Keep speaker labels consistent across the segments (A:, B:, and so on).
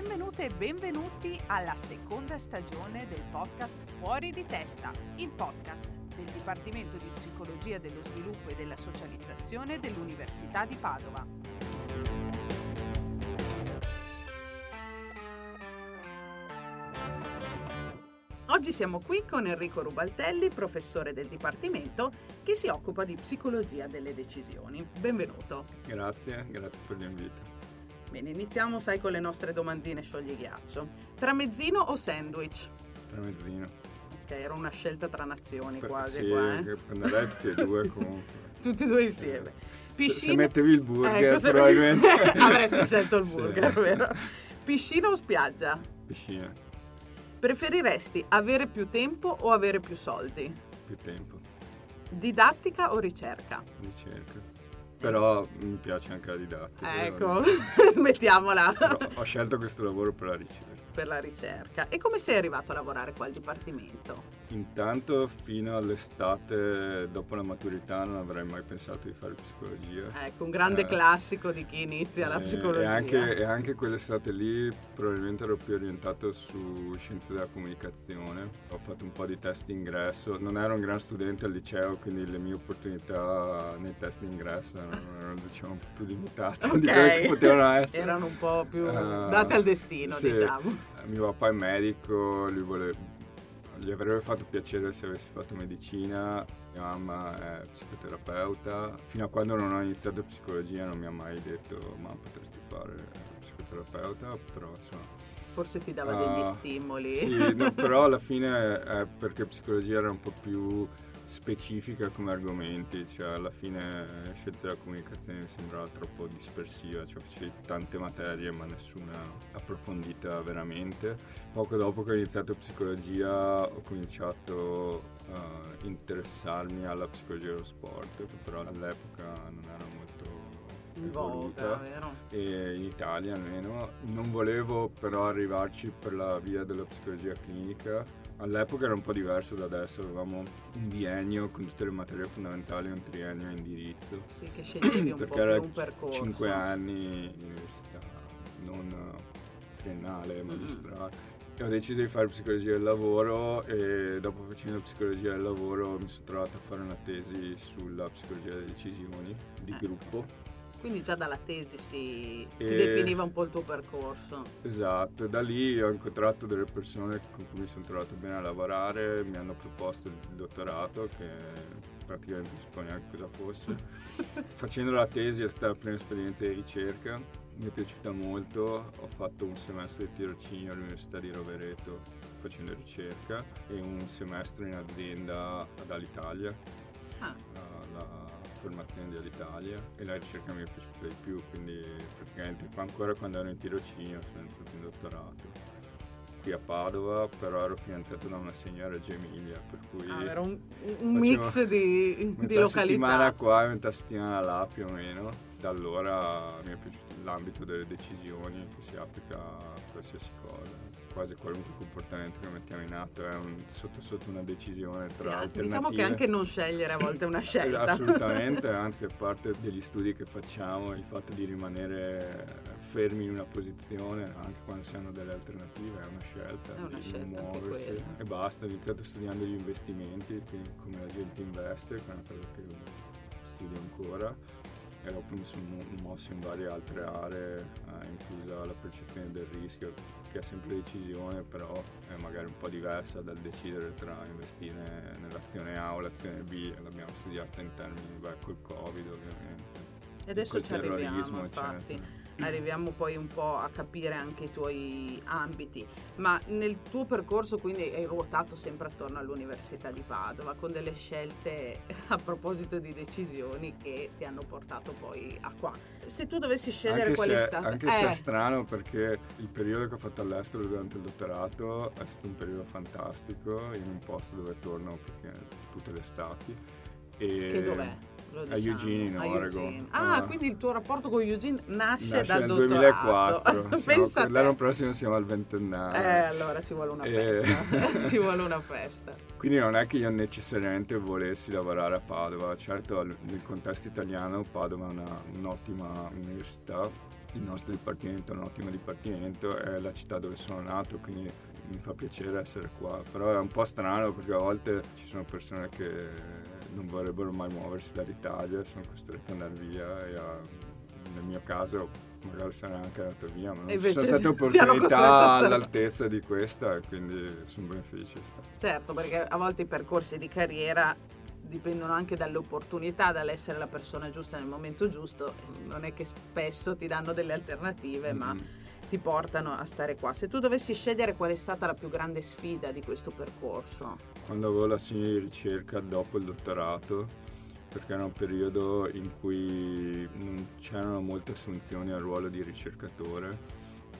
A: Benvenute e benvenuti alla seconda stagione del podcast Fuori di testa, il podcast del Dipartimento di Psicologia dello Sviluppo e della Socializzazione dell'Università di Padova. Oggi siamo qui con Enrico Rubaltelli, professore del Dipartimento, che si occupa di psicologia delle decisioni. Benvenuto.
B: Grazie, grazie per l'invito.
A: Bene, iniziamo, sai, con le nostre domandine sciogli ghiaccio. Tramezzino o sandwich?
B: Tramezzino.
A: Ok, era una scelta tra nazioni
B: Per-
A: quasi
B: sì,
A: qua, eh?
B: prenderei tutti e due comunque.
A: Tutti e due insieme. Piscina...
B: Se mettevi il burger
A: Ecco, se-
B: probabilmente...
A: Avresti scelto il
B: Sì.
A: burger, vero? Piscina o spiaggia?
B: Piscina,
A: Preferiresti avere più tempo o avere più soldi?
B: più tempo,
A: Didattica o ricerca?
B: ricerca. Però mi piace anche la didattica.
A: Ecco, mettiamola
B: Però ho scelto questo lavoro per la ricerca.
A: per la ricerca. E come sei arrivato a lavorare qua al Dipartimento?
B: Intanto fino all'estate, dopo la maturità, non avrei mai pensato di fare psicologia.
A: Ecco, un grande
B: Eh,
A: classico di chi inizia la
B: E-
A: psicologia.
B: E anche, e anche quell'estate lì probabilmente ero più orientato su scienze della comunicazione. Ho fatto un po' di test d'ingresso. Non ero un gran studente al liceo, quindi le mie opportunità nei test d'ingresso erano, erano, diciamo un po' più limitate di
A: Ok.
B: quelle che potevano essere.
A: Erano un po' più
B: Eh,
A: date al destino,
B: sì.
A: diciamo.
B: Eh, Mio papà è medico, lui vuole- gli avrebbe fatto piacere se avessi fatto medicina, mia mamma è psicoterapeuta. Fino a quando non ho iniziato psicologia non mi ha mai detto ma potresti fare psicoterapeuta, però insomma...
A: Forse ti dava
B: Ah,
A: degli stimoli.
B: Sì, no, però alla fine è perché psicologia era un po' più specifica come argomenti, cioè alla fine scienze della comunicazione mi sembrava troppo dispersiva, cioè facevi tante materie ma nessuna approfondita veramente. Poco dopo che ho iniziato psicologia ho cominciato a interessarmi alla psicologia dello sport, che però all'epoca non era molto evoluta e in Italia almeno. Non volevo però arrivarci per la via della psicologia clinica. All'epoca era un po' diverso da adesso, avevamo un biennio con tutte le materie fondamentali e un triennio a indirizzo.
A: Sì, che sceglievi un po'
B: perché
A: più
B: era
A: un percorso.
B: 5 anni di università, non triennale, magistrale. E ho deciso di fare psicologia del lavoro e dopo facendo psicologia del lavoro mi sono trovato a fare una tesi sulla psicologia delle decisioni di
A: Eh.
B: gruppo.
A: Quindi già dalla tesi si, si
B: E-
A: definiva un po' il tuo percorso.
B: Esatto, e da lì ho incontrato delle persone con cui mi sono trovato bene a lavorare, mi hanno proposto il dottorato che praticamente non sapevo neanche cosa fosse. Facendo la tesi è stata la prima esperienza di ricerca, mi è piaciuta molto, ho fatto un semestre di tirocinio all'Università di Rovereto facendo ricerca e un semestre in azienda ad Alitalia
A: Ah,
B: la formazione di Alitalia e la ricerca mi è piaciuta di più, quindi praticamente qua- ancora quando ero in tirocinio sono entrato in dottorato qui a Padova, però ero finanziato da una signora Reggio Emilia, per cui
A: ah, era un, un mix di, di
B: metà settimana
A: località.
B: qua e metà settimana là più o meno. Da allora mi è piaciuto l'ambito delle decisioni che si applica a qualsiasi cosa. Quasi qualunque comportamento che mettiamo in atto è un- sotto sotto una decisione
A: Sì,
B: tra
A: anche- diciamo
B: alternative.
A: che anche non scegliere a volte è una scelta.
B: Assolutamente, anzi a parte degli studi che facciamo, il fatto di rimanere fermi in una posizione, anche quando si hanno delle alternative, è una scelta,
A: È una
B: di
A: scelta
B: muoversi. E basta, ho iniziato studiando gli investimenti, quindi come la gente investe, che è una cosa che studio ancora. E mi sono mo- mosso in varie altre aree, eh, inclusa la percezione del rischio, che è sempre decisione, però è magari un po' diversa dal decidere tra investire nell'azione A o l'azione B, l'abbiamo studiata in termini beh, col Covid ovviamente.
A: E adesso ci arriviamo, infatti.
B: eccetera.
A: Arriviamo poi un po' a capire anche i tuoi ambiti, ma nel tuo percorso quindi hai ruotato sempre attorno all'Università di Padova con delle scelte a proposito di decisioni che ti hanno portato poi a qua. Se tu dovessi scegliere
B: Anche,
A: qual è
B: se,
A: stata...
B: anche se
A: Eh,
B: è strano perché il periodo che ho fatto all'estero durante il dottorato è stato un periodo fantastico in un posto dove torno praticamente tutte le estati. E
A: Che dov'è? Lo
B: A
A: diciamo.
B: Eugene, in Oregon.
A: Eugene. Ah,
B: Ah.
A: quindi il tuo rapporto con Eugene nasce,
B: Nasce
A: dal
B: nel
A: dottorato.
B: 2004.
A: Pensa
B: l'anno prossimo siamo al
A: Eh,
B: ventennale.
A: allora ci vuole una
B: Eh.
A: festa. ci vuole una festa.
B: Quindi non è che io necessariamente volessi lavorare a Padova, certo nel contesto italiano Padova è una- un'ottima università il nostro dipartimento è un ottimo dipartimento, è la città dove sono nato, quindi mi fa piacere essere qua. Però è un po' strano perché a volte ci sono persone che non vorrebbero mai muoversi dall'Italia, sono costrette ad andare via e a, nel mio caso magari sarei anche andato via, ma non ci sono state opportunità all'altezza di questa e quindi sono ben felice.
A: Certo, perché a volte i percorsi di carriera dipendono anche dalle opportunità, dall'essere la persona giusta nel momento giusto, non è che spesso ti danno delle alternative, mm-hmm. ma ti portano a stare qua. Se tu dovessi scegliere qual è stata la più grande sfida di questo percorso?
B: Quando avevo la segno di ricerca dopo il dottorato, perché era un periodo in cui non c'erano molte assunzioni al ruolo di ricercatore.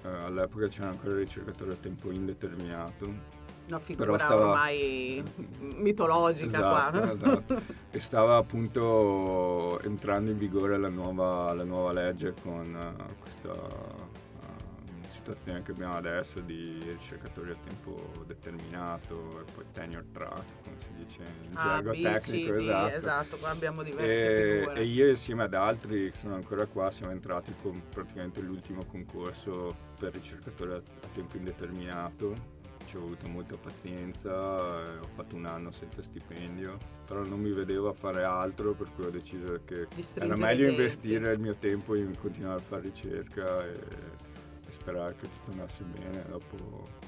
B: Eh, all'epoca c'era ancora il ricercatore a tempo indeterminato.
A: Una figura stava... ormai mitologica
B: esatto, qua. Esatto. e stava appunto entrando in vigore la nuova, la nuova legge con uh, questa situazione che abbiamo adesso di ricercatori a tempo determinato e poi tenure track, come si dice in ah, gergo tecnico. esatto.
A: esatto, qua abbiamo diverse
B: e, e, io insieme ad altri che sono ancora qua siamo entrati con praticamente l'ultimo concorso per ricercatori a, a tempo indeterminato ci ho avuto molta pazienza, ho fatto un anno senza stipendio, però non mi vedevo a fare altro per cui ho deciso che era meglio investire il mio tempo in continuare a fare ricerca e e sperare che tutto andasse bene dopo.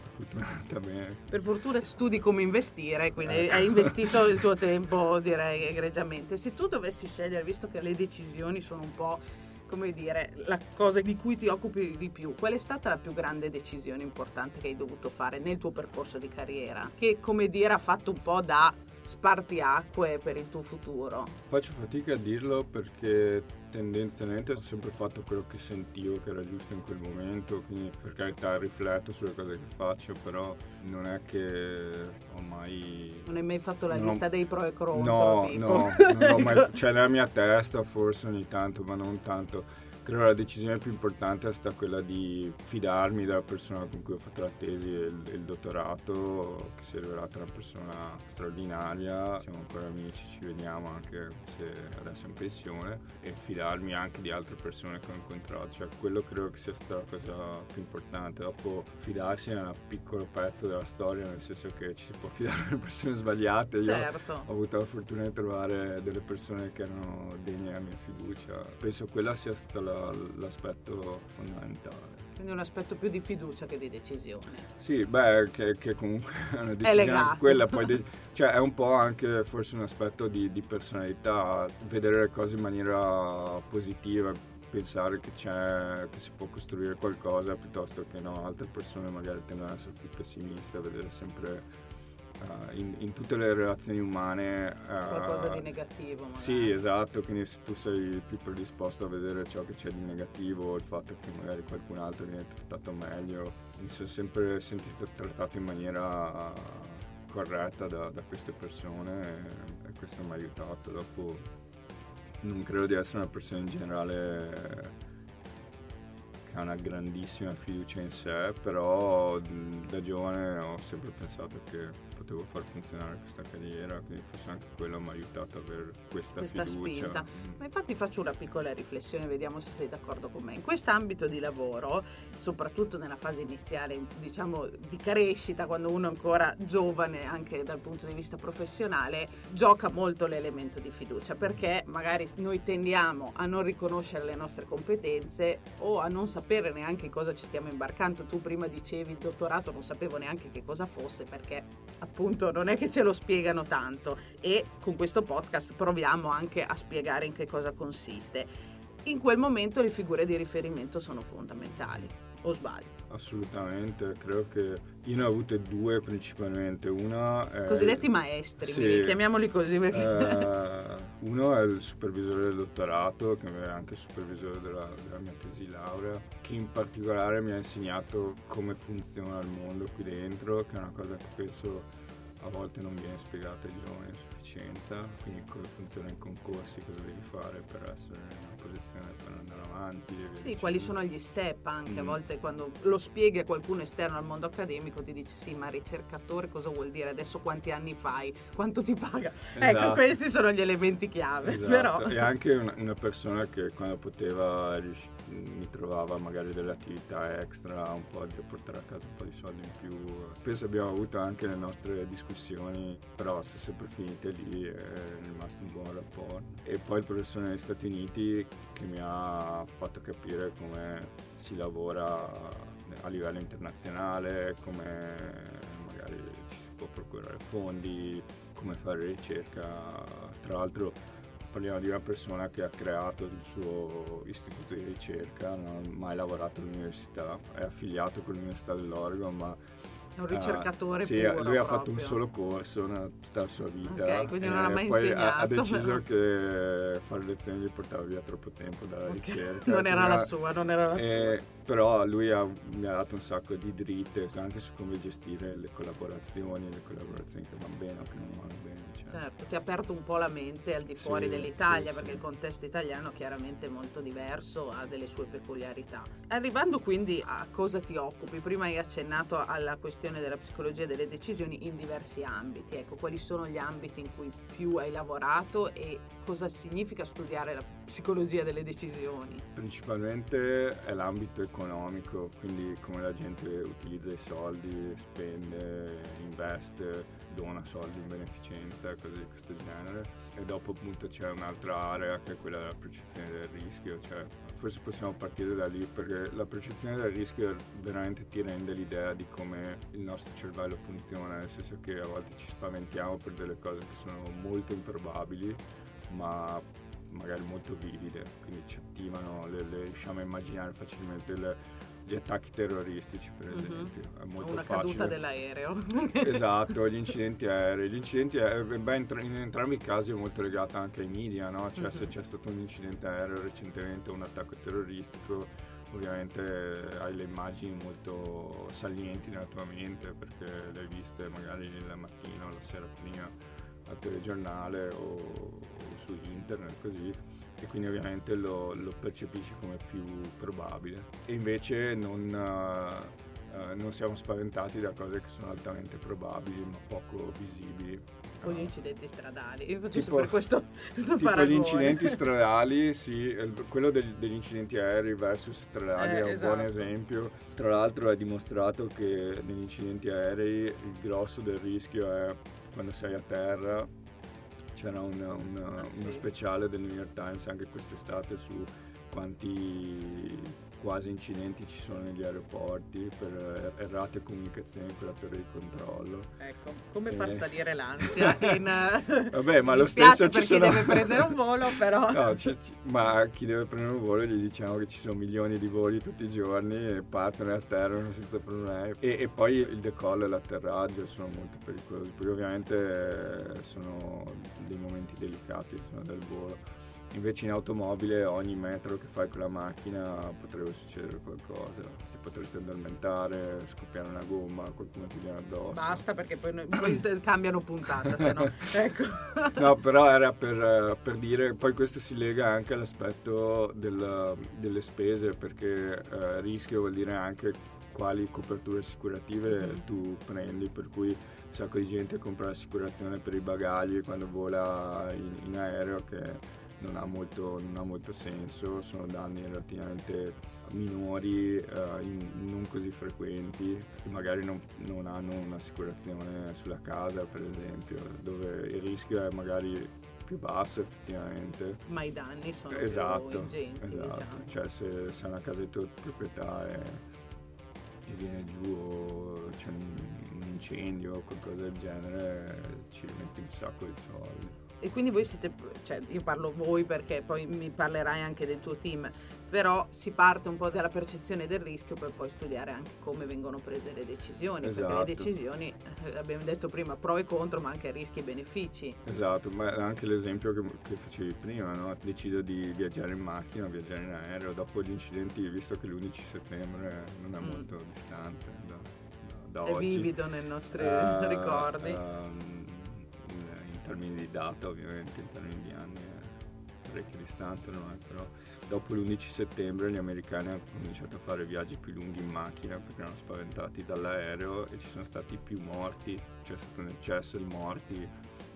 A: Per fortuna studi come investire, quindi ecco. hai investito il tuo tempo direi egregiamente. Se tu dovessi scegliere, visto che le decisioni sono un po' come dire, la cosa di cui ti occupi di più, qual è stata la più grande decisione importante che hai dovuto fare nel tuo percorso di carriera? Che, come dire, ha fatto un po' da spartiacque per il tuo futuro?
B: Faccio fatica a dirlo perché tendenzialmente ho sempre fatto quello che sentivo che era giusto in quel momento, quindi per carità rifletto sulle cose che faccio, però non è che ho mai...
A: Non hai mai fatto la non lista dei pro e contro?
B: No, tipo. no, non ho mai... cioè nella mia testa forse ogni tanto, ma non tanto credo la decisione più importante è stata quella di fidarmi della persona con cui ho fatto la tesi e il, il dottorato, che si è rivelata una persona straordinaria. Siamo ancora amici, ci vediamo anche se adesso è in pensione e fidarmi anche di altre persone che ho incontrato. Cioè, quello credo che sia stata la cosa più importante. Dopo fidarsi è un piccolo pezzo della storia, nel senso che ci si può fidare delle persone sbagliate.
A: Certo.
B: Io ho avuto la fortuna di trovare delle persone che erano degne della mia fiducia. Penso quella sia stata la l'aspetto fondamentale.
A: Quindi un aspetto più di fiducia che di decisione.
B: Sì, beh, che, che comunque è una decisione è quella, poi de- cioè è un po' anche forse un aspetto di, di, personalità, vedere le cose in maniera positiva, pensare che, c'è, che si può costruire qualcosa piuttosto che no, altre persone magari tendono ad essere più pessimiste, a vedere sempre Uh, in, in, tutte le relazioni umane.
A: Uh, Qualcosa di negativo. Magari.
B: Sì, esatto, quindi se tu sei più predisposto a vedere ciò che c'è di negativo, il fatto che magari qualcun altro viene trattato meglio, mi sono sempre sentito trattato in maniera corretta da, da queste persone e, e questo mi ha aiutato. Dopo non credo di essere una persona in generale ha una grandissima fiducia in sé, però da giovane ho sempre pensato che potevo far funzionare questa carriera, quindi forse anche quello mi ha aiutato a avere questa,
A: questa
B: fiducia.
A: spinta. Mm. Ma infatti faccio una piccola riflessione, vediamo se sei d'accordo con me. In quest'ambito di lavoro, soprattutto nella fase iniziale, diciamo di crescita, quando uno è ancora giovane anche dal punto di vista professionale, gioca molto l'elemento di fiducia, perché magari noi tendiamo a non riconoscere le nostre competenze o a non sapere neanche cosa ci stiamo imbarcando. Tu prima dicevi il dottorato, non sapevo neanche che cosa fosse perché appunto non è che ce lo spiegano tanto e con questo podcast proviamo anche a spiegare in che cosa consiste. In quel momento le figure di riferimento sono fondamentali, o sbaglio?
B: Assolutamente, credo che io ne ho avute due principalmente. Una
A: è Cosiddetti maestri, sì, chiamiamoli così. Perché...
B: Eh, uno è il supervisore del dottorato, che è anche il supervisore della, della, mia tesi laurea, che in particolare mi ha insegnato come funziona il mondo qui dentro, che è una cosa che penso a volte non viene spiegata ai giovani a sufficienza, quindi come funzionano i concorsi, cosa devi fare per essere in una posizione per andare avanti.
A: Sì, quali sono gli step anche, mm. a volte quando lo spieghi a qualcuno esterno al mondo accademico ti dice sì, ma ricercatore cosa vuol dire? Adesso quanti anni fai? Quanto ti paga? Ecco, esatto. Ecco, questi sono gli elementi chiave.
B: Esatto.
A: Però...
B: E anche una, una persona che quando poteva riuscire mi trovava magari delle attività extra, un po' di portare a casa un po' di soldi in più. Penso abbiamo avuto anche le nostre discussioni, però sono sempre finite lì, è rimasto un buon rapporto. E poi il professore negli Stati Uniti che mi ha fatto capire come si lavora a livello internazionale, come magari ci si può procurare fondi, come fare ricerca. Tra l'altro parliamo di una persona che ha creato il suo istituto di ricerca, non ha mai lavorato all'università, è affiliato con l'Università dell'Oregon, ma
A: è un ricercatore
B: uh, sì,
A: puro,
B: lui
A: proprio.
B: ha fatto un solo corso nella tutta la sua vita.
A: Ok, quindi non
B: ha
A: mai
B: poi
A: insegnato.
B: Ha, ha deciso che fare lezioni gli portava via troppo tempo dalla okay. ricerca.
A: non era la sua, non era la
B: eh, sua. Però lui ha, mi ha dato un sacco di dritte anche su come gestire le collaborazioni, le collaborazioni che vanno bene o che non vanno bene.
A: Cioè. Certo, ti ha aperto un po' la mente al di fuori sì, dell'Italia, sì, perché sì. il contesto italiano chiaramente è molto diverso, ha delle sue peculiarità. Arrivando quindi a cosa ti occupi, prima hai accennato alla questione della psicologia delle decisioni in diversi ambiti. Ecco, quali sono gli ambiti in cui più hai lavorato e cosa significa studiare la psicologia delle decisioni?
B: Principalmente è l'ambito economico, quindi come la gente utilizza i soldi, spende, investe, dona soldi in beneficenza, cose di questo genere. E dopo appunto c'è un'altra area che è quella della percezione del rischio, cioè forse possiamo partire da lì perché la percezione del rischio veramente ti rende l'idea di come il nostro cervello funziona, nel senso che a volte ci spaventiamo per delle cose che sono molto improbabili, ma magari molto vivide, quindi ci attivano, le, le riusciamo a immaginare facilmente le, gli attacchi terroristici per mhm. esempio. Mm-hmm. È molto
A: Una
B: facile.
A: caduta dell'aereo.
B: esatto, gli incidenti aerei. Gli incidenti aerei, beh, in entrambi i casi è molto legata anche ai media, no? Cioè mm-hmm. se mhm. c'è stato un incidente aereo recentemente, un attacco terroristico, ovviamente hai le immagini molto salienti nella tua mente perché le hai viste magari la mattina o la sera prima al telegiornale o, o su internet così e quindi ovviamente lo, lo percepisci come più probabile. E invece non, uh, non, siamo spaventati da cose che sono altamente probabili ma poco visibili.
A: O gli incidenti stradali, io faccio tipo, per questo, questo
B: tipo
A: paragone.
B: gli incidenti stradali, sì, quello degli, degli incidenti aerei versus stradali eh, è un esatto. buon esempio. Tra l'altro è dimostrato che negli incidenti aerei il grosso del rischio è quando sei a terra c'era un, un, ah, sì. uno speciale del New York Times anche quest'estate su quanti quasi incidenti ci sono negli aeroporti per errate comunicazioni con la torre di controllo.
A: Ecco, come far salire l'ansia in
B: Vabbè, ma lo stesso ci
A: chi
B: sono...
A: deve prendere un volo, però
B: No, c- c- ma chi deve prendere un volo gli diciamo che ci sono milioni di voli tutti i giorni e partono e atterrano senza problemi. E, e poi il decollo e l'atterraggio sono molto pericolosi, perché ovviamente sono dei momenti delicati del volo Invece in automobile ogni metro che fai con la macchina potrebbe succedere qualcosa, ti potresti addormentare, scoppiare una gomma, qualcuno ti viene addosso.
A: Basta perché poi, noi, poi cambiano puntata, se no. ecco.
B: no, però era per, per, dire, poi questo si lega anche all'aspetto del, delle spese perché eh, rischio vuol dire anche quali coperture assicurative mm. tu prendi, per cui un sacco di gente compra l'assicurazione per i bagagli quando vola in, in aereo che non ha molto, non ha molto senso, sono danni relativamente minori, eh, in, non così frequenti, magari non, non, hanno un'assicurazione sulla casa per esempio, dove il rischio è magari più basso effettivamente.
A: Ma i danni sono
B: esatto,
A: più ingenti.
B: Esatto,
A: diciamo.
B: cioè se, se è una casa di tua proprietà e, e viene giù o c'è un incendio o qualcosa del genere, ci rimetti un sacco di soldi.
A: E quindi voi siete, cioè io parlo voi perché poi mi parlerai anche del tuo team, però si parte un po' dalla percezione del rischio per poi studiare anche come vengono prese le decisioni, esatto. perché le esatto. decisioni, eh, abbiamo detto prima, pro e contro, ma anche rischi e benefici.
B: Esatto, ma anche l'esempio che, che facevi prima, no? decido di viaggiare in macchina, viaggiare in aereo, dopo gli incidenti, visto che l'11 settembre non è mm. molto distante da, da, da
A: è
B: oggi.
A: vivido nei nostri
B: Uh,
A: ricordi.
B: um, termini di data ovviamente, in termini di anni è parecchio distante ormai, però dopo l'11 settembre gli americani hanno cominciato a fare viaggi più lunghi in macchina perché erano spaventati dall'aereo e ci sono stati più morti, c'è stato un eccesso di morti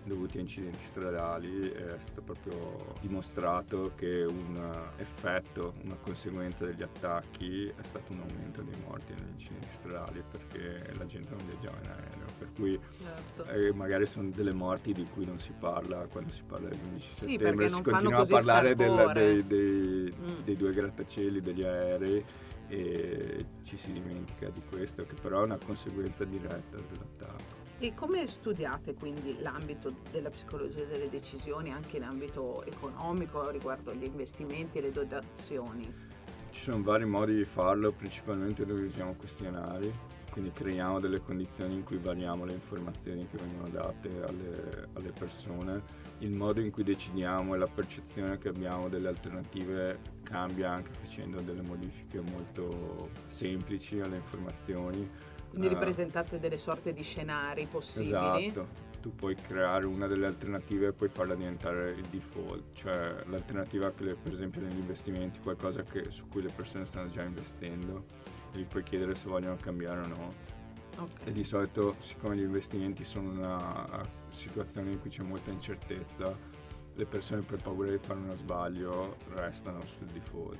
B: dovuti a incidenti stradali, è stato proprio dimostrato che un effetto, una conseguenza degli attacchi è stato un aumento dei morti negli incidenti stradali perché la gente non viaggiava in aereo, per cui
A: Certo.
B: eh, magari sono delle morti di cui non si parla quando si parla dell'11
A: Sì,
B: settembre, si continua a parlare del- dei, dei-
A: Mm.
B: dei due grattacieli, degli aerei e ci si dimentica di questo che però è una conseguenza diretta dell'attacco.
A: E come studiate quindi l'ambito della psicologia delle decisioni anche in ambito economico riguardo agli investimenti e le dotazioni?
B: Ci sono vari modi di farlo, principalmente dove usiamo questionari, quindi creiamo delle condizioni in cui variamo le informazioni che vengono date alle, alle persone. Il modo in cui decidiamo e la percezione che abbiamo delle alternative cambia anche facendo delle modifiche molto semplici alle informazioni.
A: Quindi
B: Ah.
A: ripresentate delle sorte di scenari possibili?
B: Esatto, tu puoi creare una delle alternative e poi farla diventare il default, cioè l'alternativa che le- per esempio negli investimenti, qualcosa che- su cui le persone stanno già investendo, e gli puoi chiedere se vogliono cambiare o no.
A: Ok.
B: E di solito, siccome gli investimenti sono una situazione in cui c'è molta incertezza, le persone per paura di fare uno sbaglio restano sul default.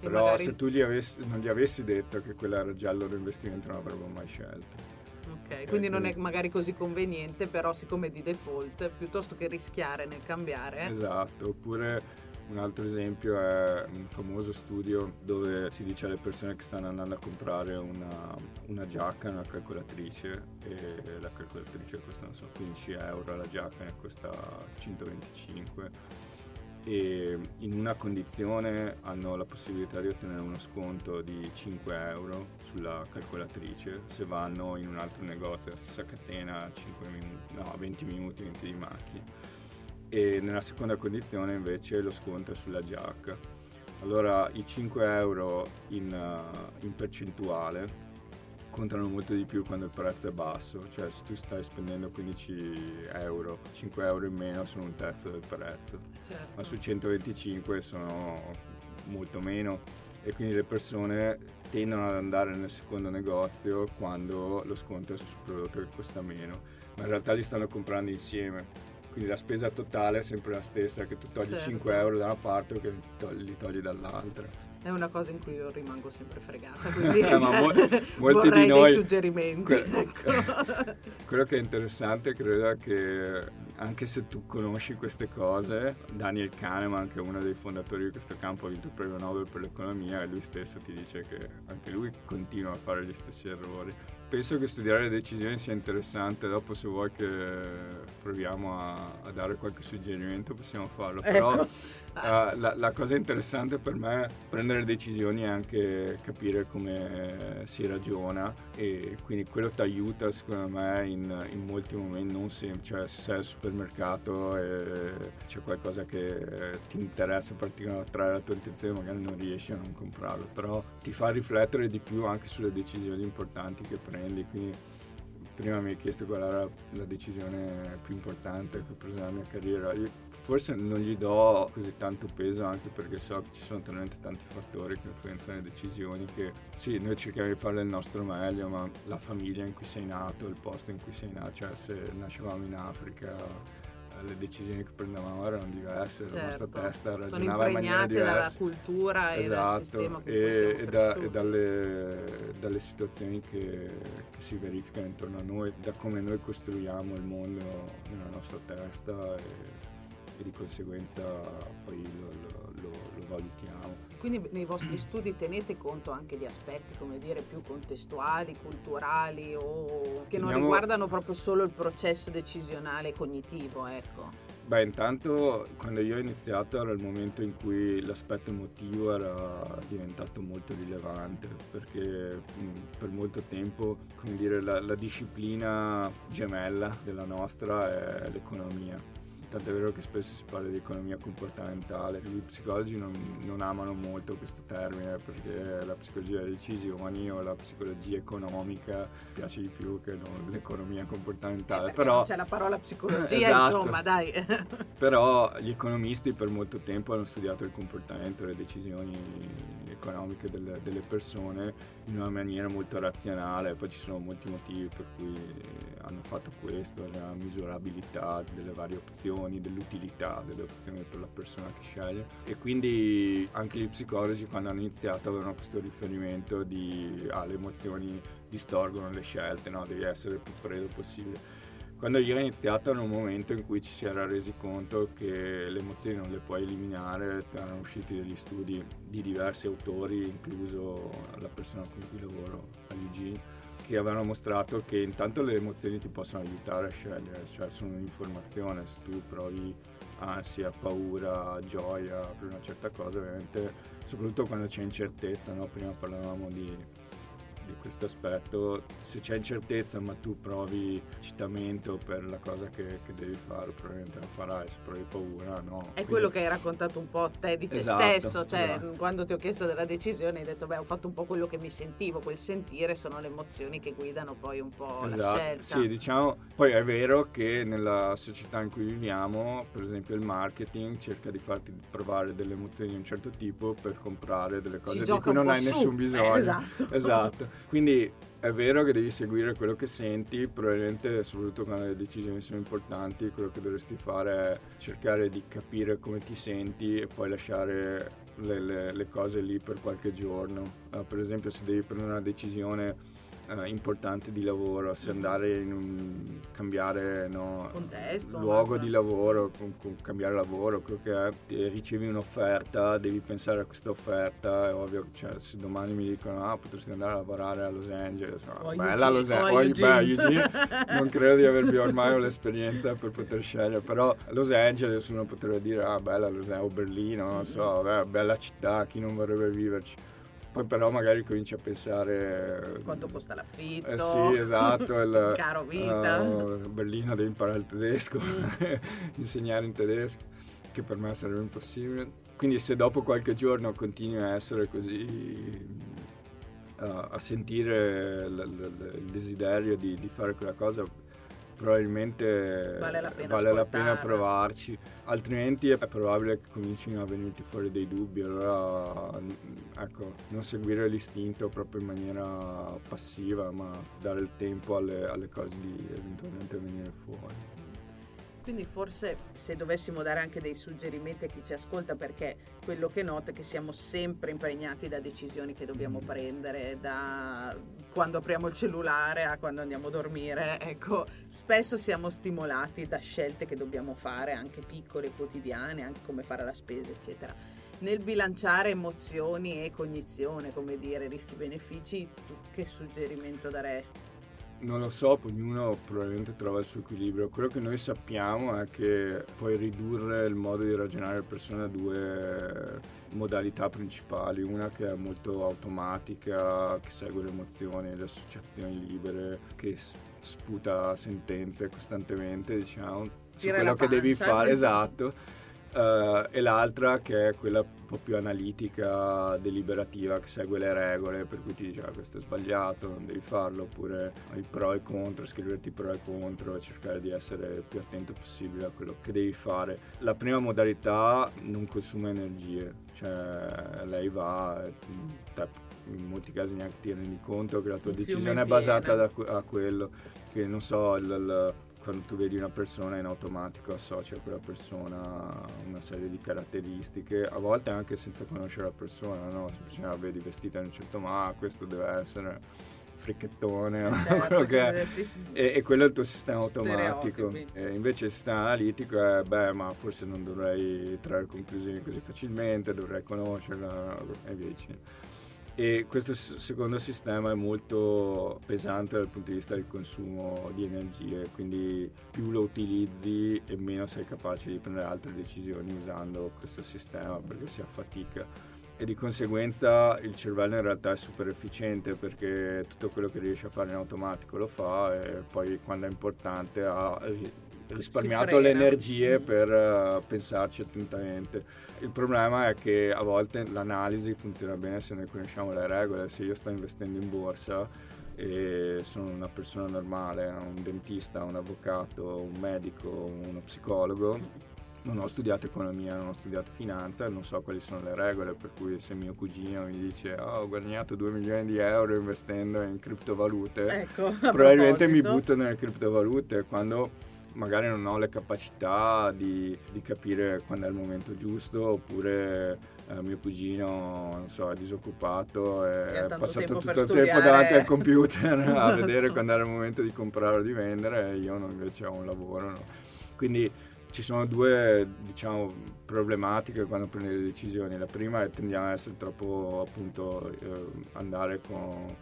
B: Però
A: magari-
B: se tu gli avessi- non gli avessi detto che quello era già il loro investimento non avrebbero mai scelto.
A: Ok, quindi non è magari così conveniente, però siccome di default, piuttosto che rischiare nel cambiare,
B: Esatto, oppure un altro esempio è un famoso studio dove si dice alle persone che stanno andando a comprare una, una giacca, una calcolatrice e la calcolatrice costa non so, 15 euro, la giacca ne costa 125 e in una condizione hanno la possibilità di ottenere uno sconto di 5 euro sulla calcolatrice se vanno in un altro negozio, la stessa catena, 5 minuti, no, 20 minuti, 20 di macchina e nella seconda condizione invece lo sconto è sulla giacca. Allora i 5 euro in, uh, in percentuale contano molto di più quando il prezzo è basso, cioè se tu stai spendendo 15 euro, 5 euro in meno sono un terzo del prezzo,
A: certo.
B: ma su 125 sono molto meno e quindi le persone tendono ad andare nel secondo negozio quando lo sconto è sul prodotto che costa meno, ma in realtà li stanno comprando insieme. Quindi la spesa totale è sempre la stessa, che tu togli
A: Certo.
B: 5 euro da una parte o che li togli, li togli dall'altra.
A: È una cosa in cui io rimango sempre fregata, quindi
B: Eh, ma
A: cioè,
B: mo- molti
A: vorrei
B: di noi-
A: dei suggerimenti.
B: Que-
A: ecco.
B: Quello che è interessante credo è che anche se tu conosci queste cose, Daniel Kahneman, che è uno dei fondatori di questo campo, ha vinto il premio Nobel per l'economia e lui stesso ti dice che anche lui continua a fare gli stessi errori. Penso che studiare le decisioni sia interessante, dopo se vuoi che proviamo a, a dare qualche suggerimento possiamo farlo, però
A: Ecco.
B: Eh, la, la cosa interessante per me è prendere decisioni e anche capire come si ragiona e quindi quello ti aiuta secondo me in, in molti momenti non sempre, cioè se sei al supermercato e c'è qualcosa che ti interessa particolarmente attrarre la tua attenzione magari non riesci a non comprarlo, però ti fa riflettere di più anche sulle decisioni importanti che prendi, quindi prima mi hai chiesto qual era la decisione più importante che ho preso nella mia carriera. Io forse non gli do così tanto peso anche perché so che ci sono talmente tanti fattori che influenzano le decisioni che sì, noi cerchiamo di fare il nostro meglio, ma la famiglia in cui sei nato, il posto in cui sei nato, cioè se nascevamo in Africa le decisioni che prendevamo erano diverse, la nostra
A: Certo.
B: testa ragionava in maniera
A: impregnate dalla
B: diversa.
A: cultura e dal sistema
B: Esatto, e, e da- e dalle, dalle situazioni che, che si verificano intorno a noi, da come noi costruiamo il mondo nella nostra testa e, e di conseguenza poi lo, lo- lo- lo valutiamo.
A: Quindi nei vostri studi tenete conto anche di aspetti, come dire, più contestuali, culturali o che non
B: Teniamo-
A: riguardano proprio solo il processo decisionale cognitivo, ecco.
B: Beh, intanto quando io ho iniziato era il momento in cui l'aspetto emotivo era diventato molto rilevante, perché mh, per molto tempo, come dire, la, la disciplina gemella della nostra è l'economia. Tant'è vero che spesso si parla di economia comportamentale. Gli psicologi non, non amano molto questo termine perché la psicologia delle decisioni o la psicologia economica piace di più che non l'economia comportamentale.
A: Eh,
B: però
A: c'è la parola psicologia,
B: esatto.
A: insomma, dai.
B: però gli economisti per molto tempo hanno studiato il comportamento, le decisioni economiche delle, delle persone in una maniera molto razionale, poi ci sono molti motivi per cui hanno fatto questo, la misurabilità delle varie opzioni, dell'utilità delle opzioni per la persona che sceglie e quindi anche gli psicologi quando hanno iniziato avevano questo riferimento di ah, le emozioni distorgono le scelte, no? devi essere il più freddo possibile. Quando io ho iniziato era un momento in cui ci si era resi conto che le emozioni non le puoi eliminare, erano usciti degli studi di diversi autori, incluso la persona con cui lavoro all'UG, che avevano mostrato che intanto le emozioni ti possono aiutare a scegliere, cioè sono un'informazione, se tu provi ansia, paura, gioia per una certa cosa, ovviamente, soprattutto quando c'è incertezza, no? prima parlavamo di di questo aspetto, se c'è incertezza ma tu provi citamento per la cosa che, che devi fare, probabilmente la farai, se provi paura no.
A: È Quindi... quello che hai raccontato un po' te di te esatto, stesso, cioè esatto. quando ti ho chiesto della decisione hai detto beh ho fatto un po' quello che mi sentivo, quel sentire sono le emozioni che guidano poi un po' esatto. la scelta.
B: Sì, diciamo, poi è vero che nella società in cui viviamo, per esempio il marketing cerca di farti provare delle emozioni di un certo tipo per comprare delle cose di cui non hai su. nessun bisogno. Eh,
A: esatto.
B: esatto. Quindi è vero che devi seguire quello che senti, probabilmente soprattutto quando le decisioni sono importanti, quello che dovresti fare è cercare di capire come ti senti e poi lasciare le, le, le cose lì per qualche giorno. Uh, per esempio se devi prendere una decisione eh, importante di lavoro, se andare in un cambiare no,
A: Contesto,
B: luogo di lavoro, con, con cambiare lavoro, quello che è, ti ricevi un'offerta, devi pensare a questa offerta, è ovvio, cioè, se domani mi dicono ah potresti andare a lavorare a Los Angeles, no,
A: oh,
B: bella Los Angeles, oh, Eugene. non credo di avervi ormai l'esperienza per poter scegliere, però Los Angeles uno potrebbe dire ah bella Los Angeles o Berlino, non so, beh, bella città, chi non vorrebbe viverci poi però magari cominci a pensare...
A: Quanto costa l'affitto?
B: Eh sì, esatto. Il,
A: Caro vita.
B: Uh, Berlino devi imparare il tedesco, mm. insegnare in tedesco, che per me sarebbe impossibile. Quindi se dopo qualche giorno continui a essere così... Uh, a sentire l- l- il desiderio di, di fare quella cosa probabilmente
A: vale la pena,
B: vale la pena provarci, altrimenti è probabile che comincino a venirti fuori dei dubbi, allora ecco, non seguire l'istinto proprio in maniera passiva, ma dare il tempo alle, alle cose di eventualmente venire fuori.
A: Quindi forse se dovessimo dare anche dei suggerimenti a chi ci ascolta, perché quello che noto è che siamo sempre impregnati da decisioni che dobbiamo mm. prendere, da quando apriamo il cellulare a quando andiamo a dormire, ecco, spesso siamo stimolati da scelte che dobbiamo fare, anche piccole, quotidiane, anche come fare la spesa, eccetera. Nel bilanciare emozioni e cognizione, come dire, rischi-benefici, tu che suggerimento daresti?
B: Non lo so, ognuno probabilmente trova il suo equilibrio. Quello che noi sappiamo è che puoi ridurre il modo di ragionare le persone a due modalità principali. Una che è molto automatica, che segue le emozioni, le associazioni libere, che sputa sentenze costantemente, diciamo, su quello che devi fare, esatto Uh, e l'altra che è quella un po' più analitica, deliberativa, che segue le regole, per cui ti dice ah, questo è sbagliato, non devi farlo, oppure i pro e contro, scriverti pro e contro e cercare di essere più attento possibile a quello che devi fare. La prima modalità non consuma energie, cioè lei va, te, in molti casi neanche ti rendi conto che la tua decisione è basata da, a quello, che non so, il, il quando tu vedi una persona in automatico associa a quella persona una serie di caratteristiche, a volte anche senza conoscere la persona, no? semplicemente la vedi vestita in un certo modo, ah, questo deve essere fricchettone,
A: eh, certo, quello che è.
B: E, e, quello è il tuo sistema automatico. E invece il sistema analitico è, beh, ma forse non dovrei trarre conclusioni così facilmente, dovrei conoscerla e via dicendo e questo secondo sistema è molto pesante dal punto di vista del consumo di energie, quindi più lo utilizzi e meno sei capace di prendere altre decisioni usando questo sistema perché si affatica. E di conseguenza il cervello in realtà è super efficiente perché tutto quello che riesce a fare in automatico lo fa e poi quando è importante ha risparmiato le energie per uh, pensarci attentamente. Il problema è che a volte l'analisi funziona bene se noi conosciamo le regole. Se io sto investendo in borsa e sono una persona normale, un dentista, un avvocato, un medico, uno psicologo, non ho studiato economia, non ho studiato finanza, non so quali sono le regole, per cui se mio cugino mi dice oh, ho guadagnato 2 milioni di euro investendo in criptovalute,
A: ecco,
B: probabilmente mi butto nelle criptovalute quando magari non ho le capacità di, di capire quando è il momento giusto oppure eh, mio cugino so, è disoccupato e è passato tutto il tempo davanti al computer a vedere quando era il momento di comprare o di vendere e io non invece ho un lavoro. No? Quindi ci sono due diciamo, problematiche quando prendi le decisioni. La prima è tendiamo ad essere troppo appunto eh, andare con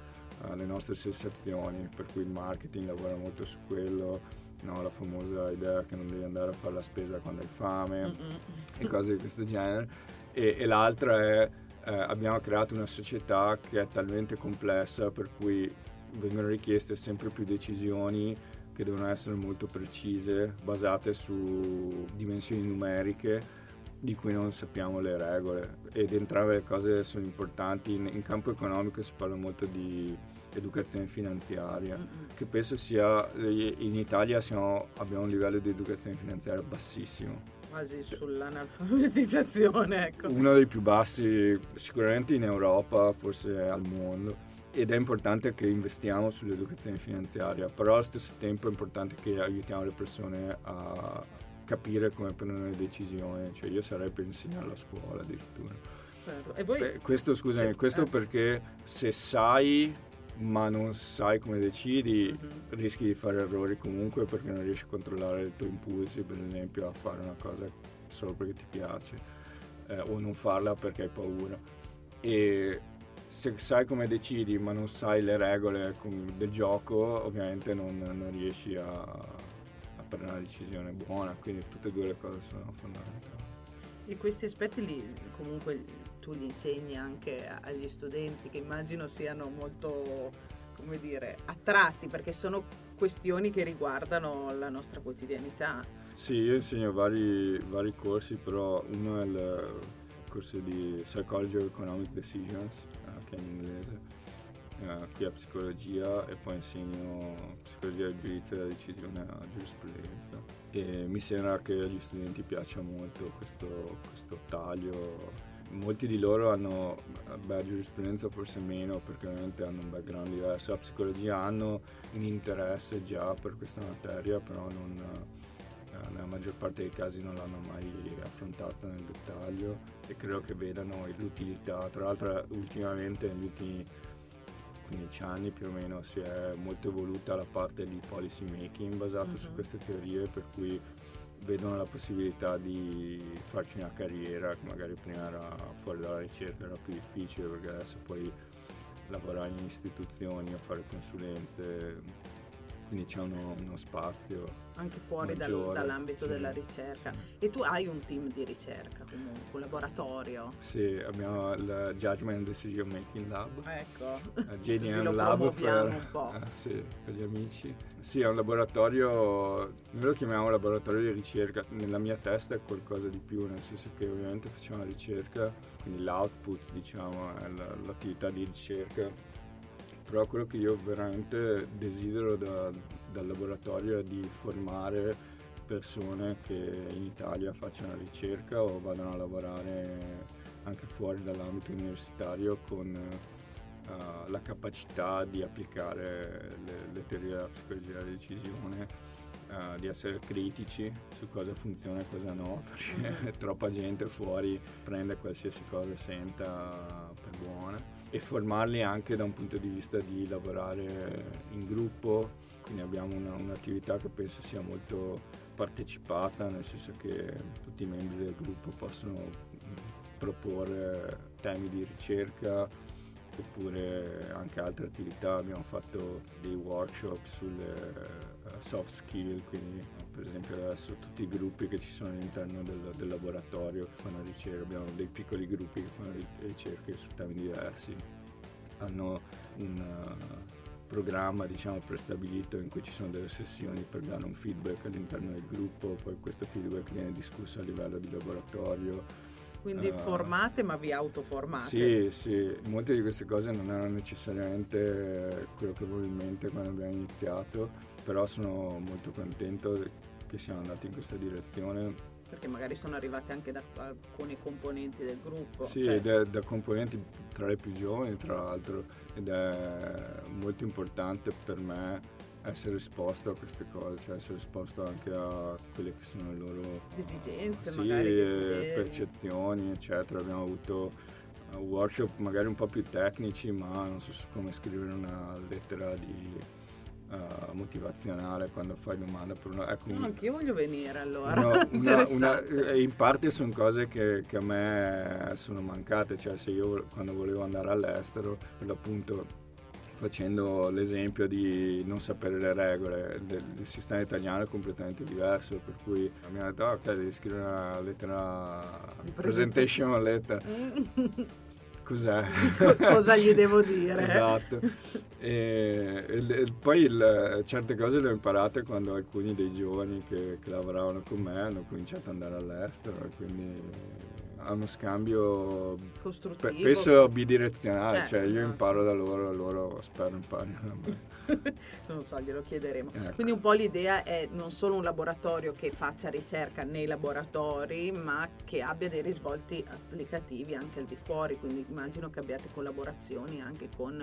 B: eh, le nostre sensazioni, per cui il marketing lavora molto su quello, no? la famosa idea che non devi andare a fare la spesa quando hai fame Mm-mm. e cose di questo genere. E, e l'altra è eh, abbiamo creato una società che è talmente complessa per cui vengono richieste sempre più decisioni che devono essere molto precise, basate su dimensioni numeriche di cui non sappiamo le regole ed entrambe le cose sono importanti. In, in campo economico si parla molto di educazione finanziaria, mm-hmm. che penso sia in Italia siamo, abbiamo un livello di educazione finanziaria bassissimo.
A: Quasi sull'analfabetizzazione, ecco.
B: Uno dei più bassi sicuramente in Europa, forse al mondo ed è importante che investiamo sull'educazione finanziaria, però allo stesso tempo è importante che aiutiamo le persone a capire come prendere le decisioni, cioè io sarei per insegnare alla scuola addirittura.
A: Certo. Voi... Beh,
B: questo scusami, cioè, questo eh. perché se sai ma non sai come decidi, mm-hmm. rischi di fare errori comunque perché non riesci a controllare i tuoi impulsi, per esempio a fare una cosa solo perché ti piace eh, o non farla perché hai paura. E se sai come decidi ma non sai le regole del gioco, ovviamente non, non riesci a, a, prendere una decisione buona, quindi tutte e due le cose sono fondamentali.
A: E questi aspetti li, comunque tu li insegni anche agli studenti che immagino siano molto, come dire, attratti perché sono questioni che riguardano la nostra quotidianità.
B: Sì, io insegno vari, vari corsi, però uno è il corso di Psychology of Economic Decisions che è in inglese, eh, qui a psicologia e poi insegno psicologia del giudizio della decisione a giurisprudenza e mi sembra che agli studenti piaccia molto questo, questo taglio. Molti di loro hanno, beh, giurisprudenza forse meno perché ovviamente hanno un background diverso, la psicologia hanno un interesse già per questa materia, però non, eh, nella maggior parte dei casi non l'hanno mai affrontata nel dettaglio e credo che vedano l'utilità. Tra l'altro ultimamente negli ultimi 15 anni più o meno si è molto evoluta la parte di policy making basata mm-hmm. su queste teorie per cui vedono la possibilità di farci una carriera che magari prima era fuori dalla ricerca era più difficile perché adesso puoi lavorare in istituzioni o fare consulenze quindi c'è uno, uno spazio
A: anche fuori dal, dall'ambito sì, della ricerca. E tu hai un team di ricerca comunque, un laboratorio?
B: Sì, abbiamo il Judgment Decision Making Lab.
A: Ecco,
B: JDM Lab per, un po'. Eh, sì, per gli amici. Sì, è un laboratorio, noi lo chiamiamo laboratorio di ricerca, nella mia testa è qualcosa di più, nel senso che ovviamente facciamo la ricerca, quindi l'output diciamo è l'attività di ricerca però quello che io veramente desidero da, dal laboratorio è di formare persone che in Italia facciano ricerca o vadano a lavorare anche fuori dall'ambito universitario con uh, la capacità di applicare le, le teorie della psicologia della decisione, uh, di essere critici su cosa funziona e cosa no, perché troppa gente fuori prende qualsiasi cosa senta per buona e formarli anche da un punto di vista di lavorare in gruppo, quindi abbiamo una, un'attività che penso sia molto partecipata, nel senso che tutti i membri del gruppo possono proporre temi di ricerca oppure anche altre attività. Abbiamo fatto dei workshop sulle uh, soft skill, quindi per esempio adesso tutti i gruppi che ci sono all'interno del, del laboratorio che fanno ricerca, abbiamo dei piccoli gruppi che fanno ricerche su temi diversi, hanno un, programma diciamo prestabilito in cui ci sono delle sessioni per dare un feedback all'interno del gruppo, poi questo feedback viene discusso a livello di laboratorio.
A: Quindi uh, formate ma vi autoformate?
B: Sì, sì, molte di queste cose non erano necessariamente quello che avevo in mente quando abbiamo iniziato, però sono molto contento che siamo andati in questa direzione
A: perché magari sono arrivate anche da alcuni componenti del gruppo.
B: Sì, cioè... da, da, componenti tra le più giovani, tra l'altro, ed è molto importante per me essere esposto a queste cose, cioè essere esposto anche a quelle che sono le loro
A: esigenze,
B: sì,
A: magari
B: percezioni, eccetera. Abbiamo avuto uh, workshop magari un po' più tecnici, ma non so come scrivere una lettera di uh, motivazionale quando fai domanda per una...
A: Ecco, no, anche io voglio venire allora. Una, una,
B: eh, in parte sono cose che, che, a me sono mancate, cioè se io quando volevo andare all'estero, per l'appunto facendo l'esempio di non sapere le regole, del, il sistema italiano è completamente diverso, per cui mi hanno detto oh, ok devi scrivere una lettera, presentation letter. cos'è?
A: Cosa gli devo dire?
B: esatto. E, e, e poi il, certe cose le ho imparate quando alcuni dei giovani che, che lavoravano con me hanno cominciato ad andare all'estero quindi a uno scambio
A: costruttivo
B: penso bidirezionale, eh, cioè io imparo da loro loro spero imparino da me.
A: non so, glielo chiederemo. Ecco. Quindi un po' l'idea è non solo un laboratorio che faccia ricerca nei laboratori, ma che abbia dei risvolti applicativi anche al di fuori, quindi immagino che abbiate collaborazioni anche con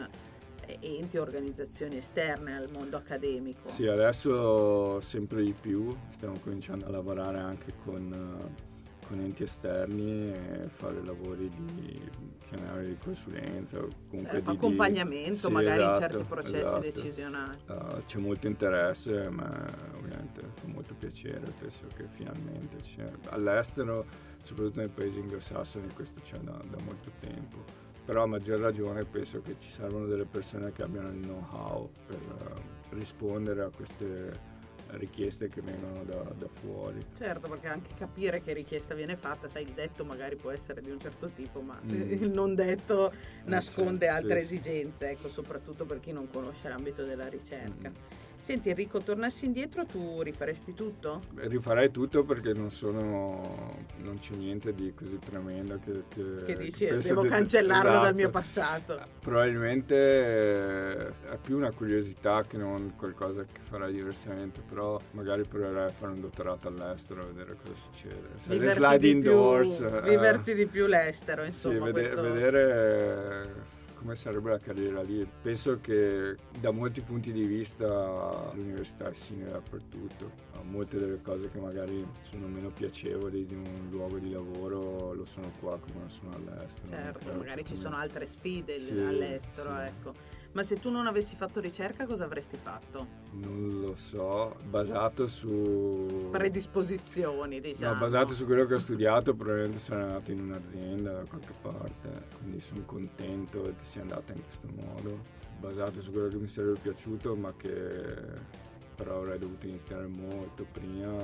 A: eh, enti e organizzazioni esterne al mondo accademico.
B: Sì, adesso sempre di più stiamo cominciando a lavorare anche con eh, con enti esterni e fare lavori di chiamare di consulenza o comunque certo,
A: di accompagnamento
B: di,
A: magari
B: sì,
A: in
B: esatto,
A: certi processi
B: esatto.
A: decisionali.
B: Uh, c'è molto interesse, ma ovviamente fa molto piacere, penso che finalmente c'è. All'estero, soprattutto nei paesi anglosassoni, questo c'è da, da molto tempo. Però a maggior ragione penso che ci servono delle persone che abbiano il know-how per uh, rispondere a queste richieste che vengono da, da, fuori.
A: Certo, perché anche capire che richiesta viene fatta, sai, il detto magari può essere di un certo tipo, ma mm. il non detto nasconde eh sì, altre sì, esigenze, ecco, soprattutto per chi non conosce l'ambito della ricerca. Mm. Senti Enrico, tornassi indietro tu rifaresti tutto?
B: Rifarei tutto perché non sono, non c'è niente di così tremendo che... Che,
A: che dici, che devo de- cancellarlo esatto. dal mio passato.
B: Probabilmente eh, è più una curiosità che non qualcosa che farai diversamente, però magari proverai a fare un dottorato all'estero e vedere cosa succede.
A: Se viverti slide indoors... Più, eh, viverti di più l'estero, insomma.
B: Sì, vede-
A: questo...
B: vedere come sarebbe la carriera lì. Penso che da molti punti di vista l'università è simile dappertutto. Molte delle cose che magari sono meno piacevoli di un luogo di lavoro lo sono qua come lo sono all'estero.
A: Certo, magari ci sono altre sfide sì, all'estero, sì. ecco. Ma se tu non avessi fatto ricerca cosa avresti fatto?
B: Non lo so, basato su...
A: Predisposizioni, diciamo.
B: No, basato su quello che ho studiato probabilmente sarei andato in un'azienda da qualche parte, quindi sono contento che sia andata in questo modo. Basato su quello che mi sarebbe piaciuto ma che però avrei dovuto iniziare molto prima,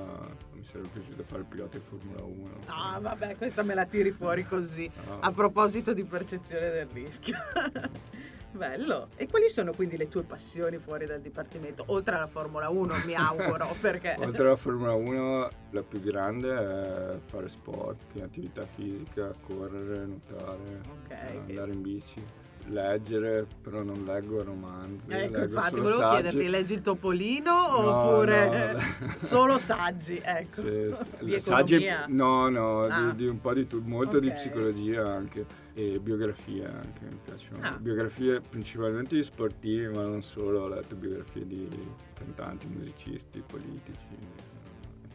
B: mi sarebbe piaciuto fare il pilota in Formula 1.
A: Ah, vabbè, questa me la tiri fuori così, ah. a proposito di percezione del rischio. Bello. E quali sono quindi le tue passioni fuori dal dipartimento? Oltre alla Formula 1, mi auguro, perché...
B: Oltre alla Formula 1, la più grande è fare sport, attività fisica, correre, nuotare, okay, andare in bici leggere, però non leggo romanzi.
A: Ecco, infatti, volevo saggi. chiederti, leggi il Topolino no, oppure no. solo saggi? Ecco. Sì, sì. di saggi,
B: no, no, ah. di, di, un po' di tutto, molto okay. di psicologia anche e biografie anche, mi piacciono. Ah. Biografie principalmente di sportivi, ma non solo, ho letto biografie di cantanti, musicisti, politici.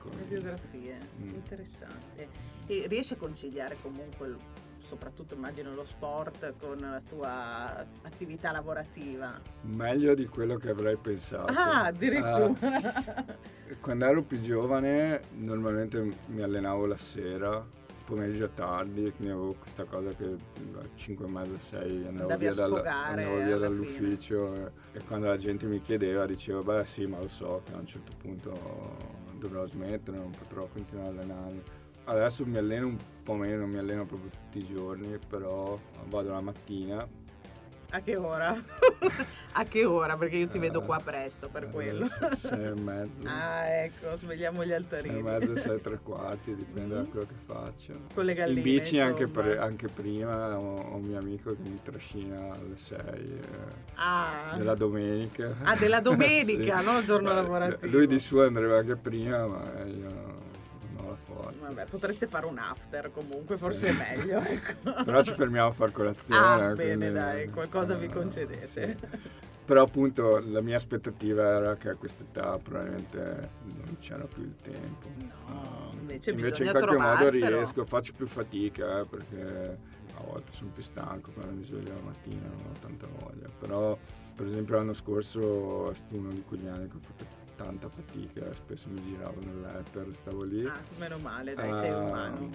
A: Le biografie, mm. interessante. E riesci a conciliare comunque soprattutto immagino lo sport con la tua attività lavorativa?
B: Meglio di quello che avrei pensato.
A: Ah, addirittura! Uh,
B: quando ero più giovane normalmente mi allenavo la sera, pomeriggio tardi, quindi avevo questa cosa che a 5 e mezza, 6 andavo via, dal, andavo via dall'ufficio e, e quando la gente mi chiedeva dicevo beh sì ma lo so che a un certo punto dovrò smettere, non potrò continuare a allenarmi. Adesso mi alleno un po' meno, mi alleno proprio tutti i giorni, però vado la mattina,
A: A che ora? a che ora? Perché io ti vedo qua presto per quello.
B: sei e mezzo.
A: Ah, ecco, svegliamo gli altarini.
B: Sei e mezzo, sei e tre quarti, dipende mm. da quello che faccio.
A: Con le galline,
B: In bici anche,
A: pre-
B: anche, prima ho, ho, un mio amico che mi trascina alle 6 eh,
A: ah.
B: della domenica.
A: Ah, della domenica, sì. no? Il giorno lavorativo.
B: Lui di suo andrebbe anche prima, ma io forza.
A: Vabbè, potreste fare un after comunque, forse sì. è meglio. Ecco.
B: Però ci fermiamo a far colazione.
A: Ah, bene, dai, qualcosa uh, vi concedete.
B: Sì. Però appunto la mia aspettativa era che a quest'età probabilmente non c'era più il tempo.
A: No, invece,
B: invece
A: in
B: qualche
A: trovarselo.
B: modo riesco, faccio più fatica eh, perché a volte sono più stanco quando mi sveglio la mattina, non ho tanta voglia. Però per esempio l'anno scorso è stato uno di quegli anni che ho fatto tanta fatica, spesso mi giravo nel letto, stavo lì.
A: Ah, meno male, dai, uh, sei umano.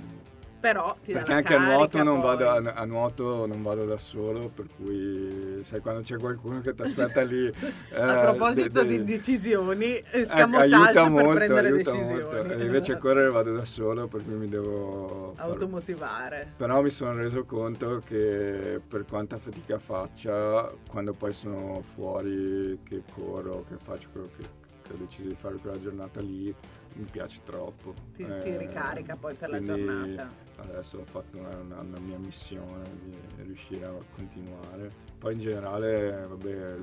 A: Però ti
B: Perché anche a nuoto,
A: non
B: vado, a, a nuoto non vado da solo, per cui sai quando c'è qualcuno che ti aspetta lì.
A: Eh, a proposito de, de, di decisioni, scamotage eh, per
B: molto,
A: prendere decisioni.
B: Molto. E invece a correre vado da solo, per cui mi devo
A: automotivare.
B: Far... Però mi sono reso conto che per quanta fatica faccia, quando poi sono fuori, che corro, che faccio quello che ho deciso di fare quella giornata lì mi piace troppo.
A: Ti, eh, ti ricarica poi per la giornata.
B: Adesso ho fatto una, una, una, mia missione di riuscire a continuare. Poi in generale, vabbè,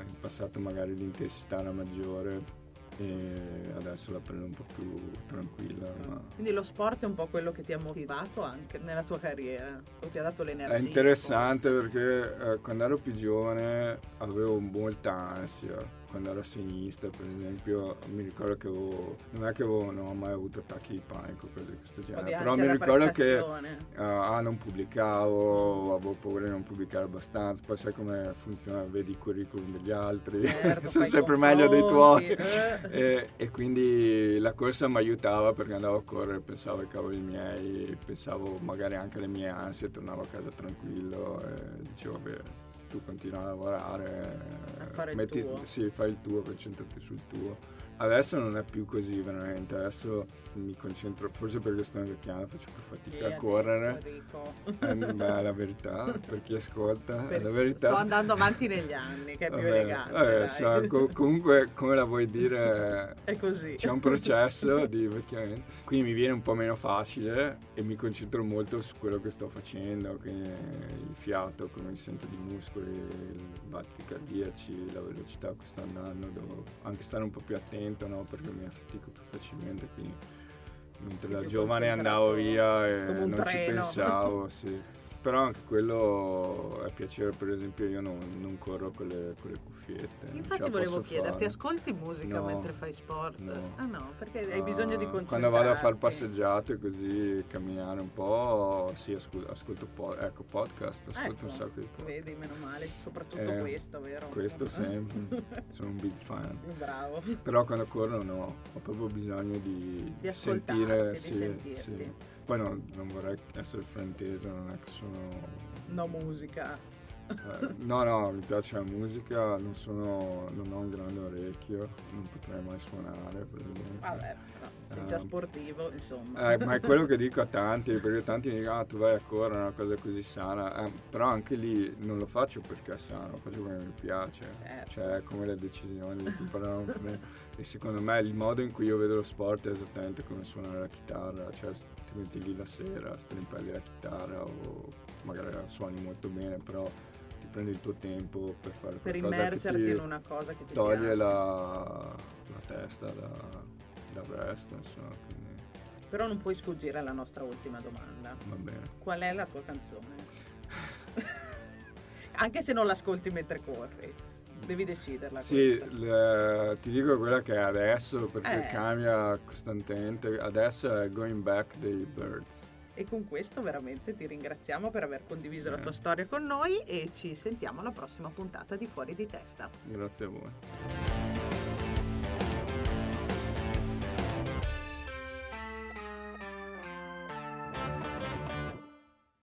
B: in passato magari l'intensità era maggiore e adesso la prendo un po' più tranquilla. Ma...
A: Quindi lo sport è un po' quello che ti ha motivato anche nella tua carriera, o ti ha dato l'energia?
B: È interessante forse. perché eh, quando ero più giovane avevo molta ansia quando ero a sinistra, per esempio, mi ricordo che avevo, non è che avevo, non ho mai avuto attacchi di panico, cose di questo genere, però mi ricordo che uh, ah, non pubblicavo, avevo paura di non pubblicare abbastanza, poi sai come funziona, vedi i curriculum degli altri,
A: certo,
B: sono sempre meglio dei tuoi, eh. e, e, quindi la corsa mi aiutava perché andavo a correre, pensavo ai cavoli miei, pensavo magari anche alle mie ansie, tornavo a casa tranquillo e dicevo, vabbè tu continui a lavorare,
A: a fare
B: metti,
A: il tuo.
B: Sì, fai il tuo, concentrati sul tuo. Adesso non è più così veramente, adesso mi concentro, forse perché sto invecchiando faccio più fatica
A: e
B: a correre.
A: Eh,
B: beh, è la verità, per chi ascolta, per, è la verità.
A: Sto andando avanti negli anni, che è più vabbè, elegante.
B: Vabbè, so, co- comunque, come la vuoi dire,
A: è così.
B: C'è un processo di invecchiamento, quindi mi viene un po' meno facile e mi concentro molto su quello che sto facendo, il fiato, come mi sento di muscoli, i battiti cardiaci, la velocità che sto andando, devo anche stare un po' più attento no, perché mi affatico più facilmente, quindi mentre da giovane andavo via e non
A: treno.
B: ci pensavo, sì però anche quello è piacere, per esempio io non, non corro con le, con le cuffiette.
A: Infatti volevo chiederti,
B: fare.
A: ascolti musica no, mentre fai sport?
B: No.
A: Ah no, perché hai bisogno di concentrarti.
B: Quando vado a fare passeggiate così, camminare un po', sì, ascolto, ascolto po- ecco, podcast, ascolto
A: ecco,
B: un sacco di podcast.
A: Vedi, meno male, soprattutto eh, questo, vero?
B: Questo sempre, sono un big fan.
A: Bravo.
B: Però quando corro no, ho proprio bisogno di,
A: di
B: sentire,
A: di
B: sì,
A: sentirti.
B: Sì. Poi no, non vorrei essere frainteso, non è che sono
A: No musica.
B: No, no, mi piace la musica, non, sono, non ho un grande orecchio, non potrei mai suonare, per esempio.
A: Vabbè, però sei già ehm, sportivo, insomma.
B: Eh, ma è quello che dico a tanti, perché tanti mi dicono, ah, tu vai a correre, è una cosa così sana, eh, però anche lì non lo faccio perché è sano, lo faccio perché mi piace,
A: certo.
B: cioè come le decisioni di cui parlavamo prima. E secondo me il modo in cui io vedo lo sport è esattamente come suonare la chitarra, cioè ti metti lì la sera, strimpelli la chitarra o magari suoni molto bene, però prendi il tuo tempo per fare
A: per
B: immergerti
A: in una cosa che ti
B: toglie la, la, testa da, dal resto, insomma. Quindi.
A: Però non puoi sfuggire alla nostra ultima domanda.
B: Va bene.
A: Qual è la tua canzone? Anche se non l'ascolti mentre corri devi deciderla.
B: Sì, le, ti dico quella che è adesso perché eh. cambia costantemente. Adesso è Going Back dei Birds.
A: E con questo veramente ti ringraziamo per aver condiviso eh. la tua storia con noi e ci sentiamo alla prossima puntata di Fuori di Testa.
B: Grazie a voi.